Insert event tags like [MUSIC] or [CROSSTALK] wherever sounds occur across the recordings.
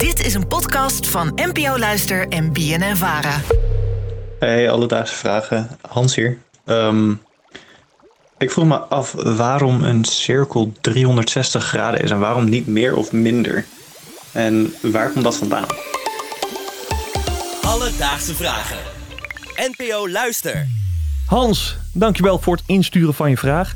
Dit is een podcast van NPO Luister en BNN Vara. Hey, alledaagse vragen. Hans hier. Ehm, ik vroeg me af waarom een cirkel 360 graden is en waarom niet meer of minder. En waar komt dat vandaan? Alledaagse vragen. NPO Luister. Hans, dankjewel voor het insturen van je vraag.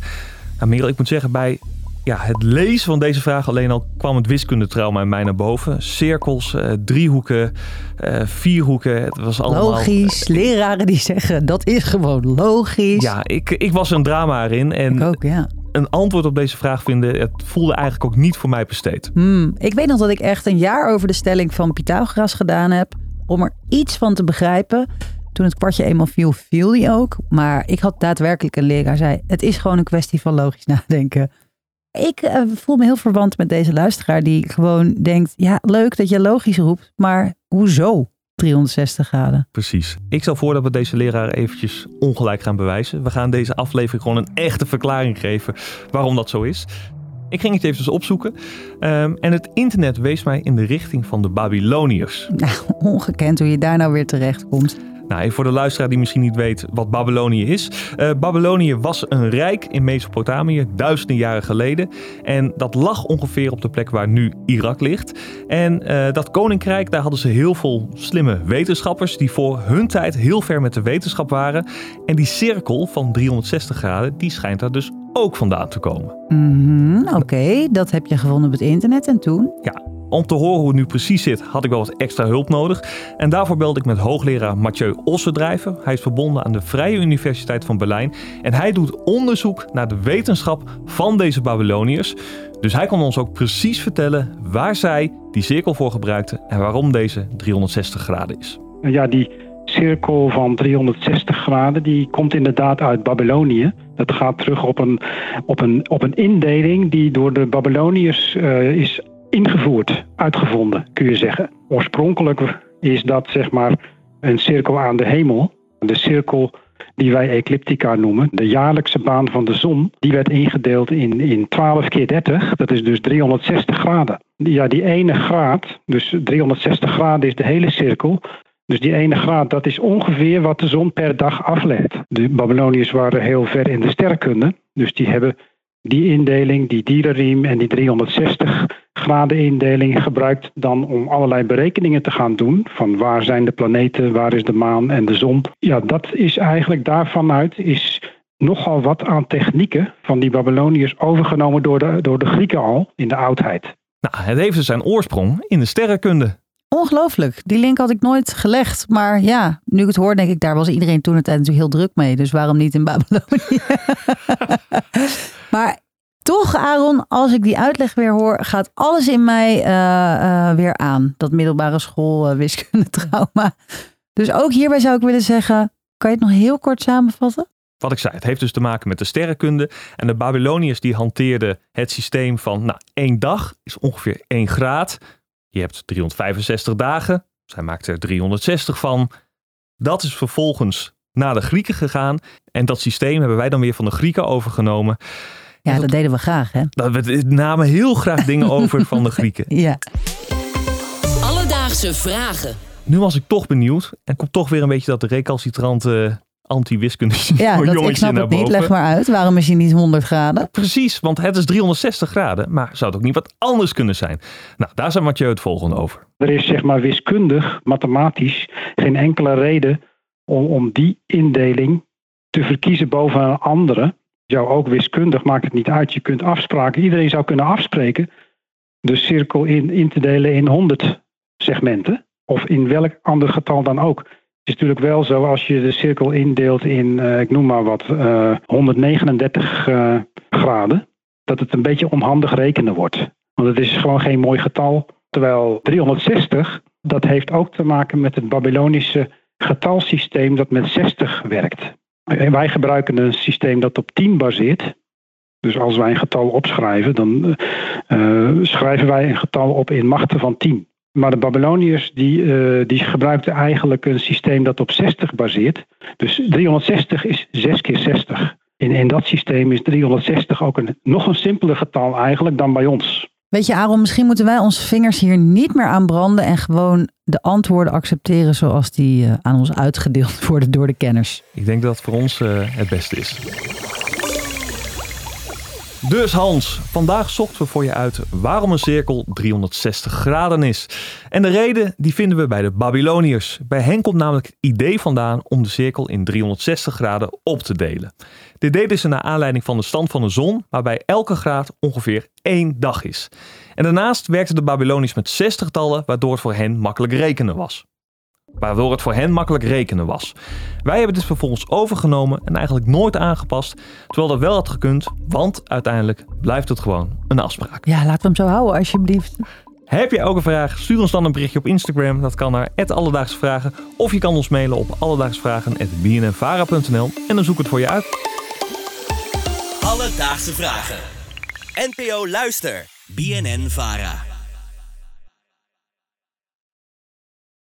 Nou, Merel, ik moet zeggen, bij ja, het lezen van deze vraag alleen al kwam het wiskundetrauma in mij naar boven. Cirkels, eh, driehoeken, eh, vierhoeken. Het was allemaal... Logisch. Leraren die zeggen dat is gewoon logisch. Ja, ik, ik was er een drama erin. En Ik ook, ja. een antwoord op deze vraag vinden, het voelde eigenlijk ook niet voor mij besteed. Hmm, ik weet nog dat ik echt een jaar over de stelling van Pythagoras gedaan heb. Om er iets van te begrijpen. Toen het kwartje eenmaal viel, viel die ook. Maar ik had daadwerkelijk een leraar zei: Het is gewoon een kwestie van logisch nadenken. Ik eh, voel me heel verwant met deze luisteraar die gewoon denkt: Ja, leuk dat je logisch roept, maar hoezo 360 graden? Precies. Ik stel voor dat we deze leraar eventjes ongelijk gaan bewijzen. We gaan deze aflevering gewoon een echte verklaring geven waarom dat zo is. Ik ging het even opzoeken. Ehm, en het internet wees mij in de richting van de Babyloniërs. Nou, ongekend hoe je daar nou weer terecht komt. Nou, even voor de luisteraar die misschien niet weet wat Babylonië is. Eh, Babylonië was een rijk in Mesopotamië duizenden jaren geleden. En dat lag ongeveer op de plek waar nu Irak ligt. En eh, dat koninkrijk, daar hadden ze heel veel slimme wetenschappers die voor hun tijd heel ver met de wetenschap waren. En die cirkel van 360 graden, die schijnt daar dus ook vandaan te komen. Mhm, Oké, dat heb je gevonden op het internet en toen? Ja, om te horen hoe het nu precies zit, had ik wel wat extra hulp nodig. En daarvoor belde ik met hoogleraar Mathieu Ossendrijven. Hij is verbonden aan de Vrije Universiteit van Berlijn. En hij doet onderzoek naar de wetenschap van deze Babyloniërs. Dus hij kon ons ook precies vertellen waar zij die cirkel voor gebruikten en waarom deze 360 graden is. Ja, die cirkel van 360 graden, die komt inderdaad uit Babylonië. Dat gaat terug op een, op een, op een indeling die door de Babyloniërs eh, is ingevoerd, uitgevonden, kun je zeggen. Oorspronkelijk is dat zeg maar een cirkel aan de hemel. De cirkel die wij ecliptica noemen, de jaarlijkse baan van de zon, die werd ingedeeld in, in 12 keer 30. Dat is dus 360 graden. Ja, die ene graad, dus 360 graden is de hele cirkel. Dus die ene graad, dat is ongeveer wat de zon per dag aflegt. De Babyloniërs waren heel ver in de sterrenkunde. Dus die hebben die indeling, die dierenriem en die 360 graden indeling gebruikt dan om allerlei berekeningen te gaan doen. Van waar zijn de planeten, waar is de maan en de zon. Ja, dat is eigenlijk daarvan uit is nogal wat aan technieken van die Babyloniërs overgenomen door de, door de Grieken al in de oudheid. Nou, het heeft dus zijn oorsprong in de sterrenkunde. Ongelooflijk. Die link had ik nooit gelegd. Maar ja, nu ik het hoor, denk ik, daar was iedereen toen het natuurlijk heel druk mee. Dus waarom niet in Babylonië? [LAUGHS] maar toch, Aaron, als ik die uitleg weer hoor, gaat alles in mij eh, eh, weer aan. Dat middelbare school uh, wiskunde trauma. Dus ook hierbij zou ik willen zeggen, kan je het nog heel kort samenvatten? Wat ik zei, het heeft dus te maken met de sterrenkunde. En de Babyloniërs die hanteerden het systeem van, nou, één dag is ongeveer één graad. Je hebt 365 dagen. Zij maakten er 360 van. Dat is vervolgens naar de Grieken gegaan. En dat systeem hebben wij dan weer van de Grieken overgenomen. Ja, dat, dat, deden we graag, hè? Dat, we namen heel graag [LAUGHS] dingen over van de Grieken. Ja. Alledaagse vragen. Nu was ik toch benieuwd. En komt toch weer een beetje dat de recalcitrante anti-wiskunde ja, [LAUGHS] dat, jongetje ik snap het niet. Leg maar uit. Waarom is hij niet 100 graden? Precies, want het is 360 graden. Maar zou het ook niet wat anders kunnen zijn? Nou, daar zijn Mathieu het volgende over. Er is zeg maar wiskundig, mathematisch, geen enkele reden om, om die indeling te verkiezen boven een andere. Jou ook wiskundig maakt het niet uit. Je kunt afspraken, iedereen zou kunnen afspreken de cirkel in, in te delen in 100 segmenten. Of in welk ander getal dan ook. Het is natuurlijk wel zo als je de cirkel indeelt in, uh, ik noem maar wat, uh, 139 uh, graden. Dat het een beetje onhandig rekenen wordt. Want het is gewoon geen mooi getal. Terwijl 360, dat heeft ook te maken met het Babylonische getalsysteem dat met 60 werkt. En wij gebruiken een systeem dat op 10 baseert. Dus als wij een getal opschrijven, dan schrijven wij een getal op in machten van 10. Maar de Babyloniërs die, uh, die gebruikten eigenlijk een systeem dat op 60 baseert. Dus 360 is 6 keer 60. In, in dat systeem is 360 ook een nog een simpeler getal eigenlijk dan bij ons. Weet je, Aaron, misschien moeten wij onze vingers hier niet meer aan branden en gewoon de antwoorden accepteren zoals die eh, aan ons uitgedeeld [LAUGHS] worden door de kenners. Ik denk dat het voor ons eh, het beste is. Dus Hans, vandaag zochten we voor je uit waarom een cirkel 360 graden is. En de reden die vinden we bij de Babyloniërs. Bij hen komt namelijk het idee vandaan om de cirkel in 360 graden op te delen. Dit deden ze naar aanleiding van de stand van de zon, waarbij elke graad ongeveer één dag is. En daarnaast werkten de Babyloniërs met 60-tallen, waardoor het voor hen makkelijk rekenen was. Waardoor het voor hen makkelijk rekenen was. Wij hebben dit vervolgens overgenomen en eigenlijk nooit aangepast, terwijl dat wel had gekund, want uiteindelijk blijft het gewoon een afspraak. Ja, laten we hem zo houden, alsjeblieft. Heb je ook een vraag? Stuur ons dan een berichtje op Instagram. Dat kan naar Alledaagse Vragen. Of je kan ons mailen op alledaagsvragen.bnnvara.nl en dan zoek ik het voor je uit. Alledaagse vragen. NPO Luister. BNN Vara.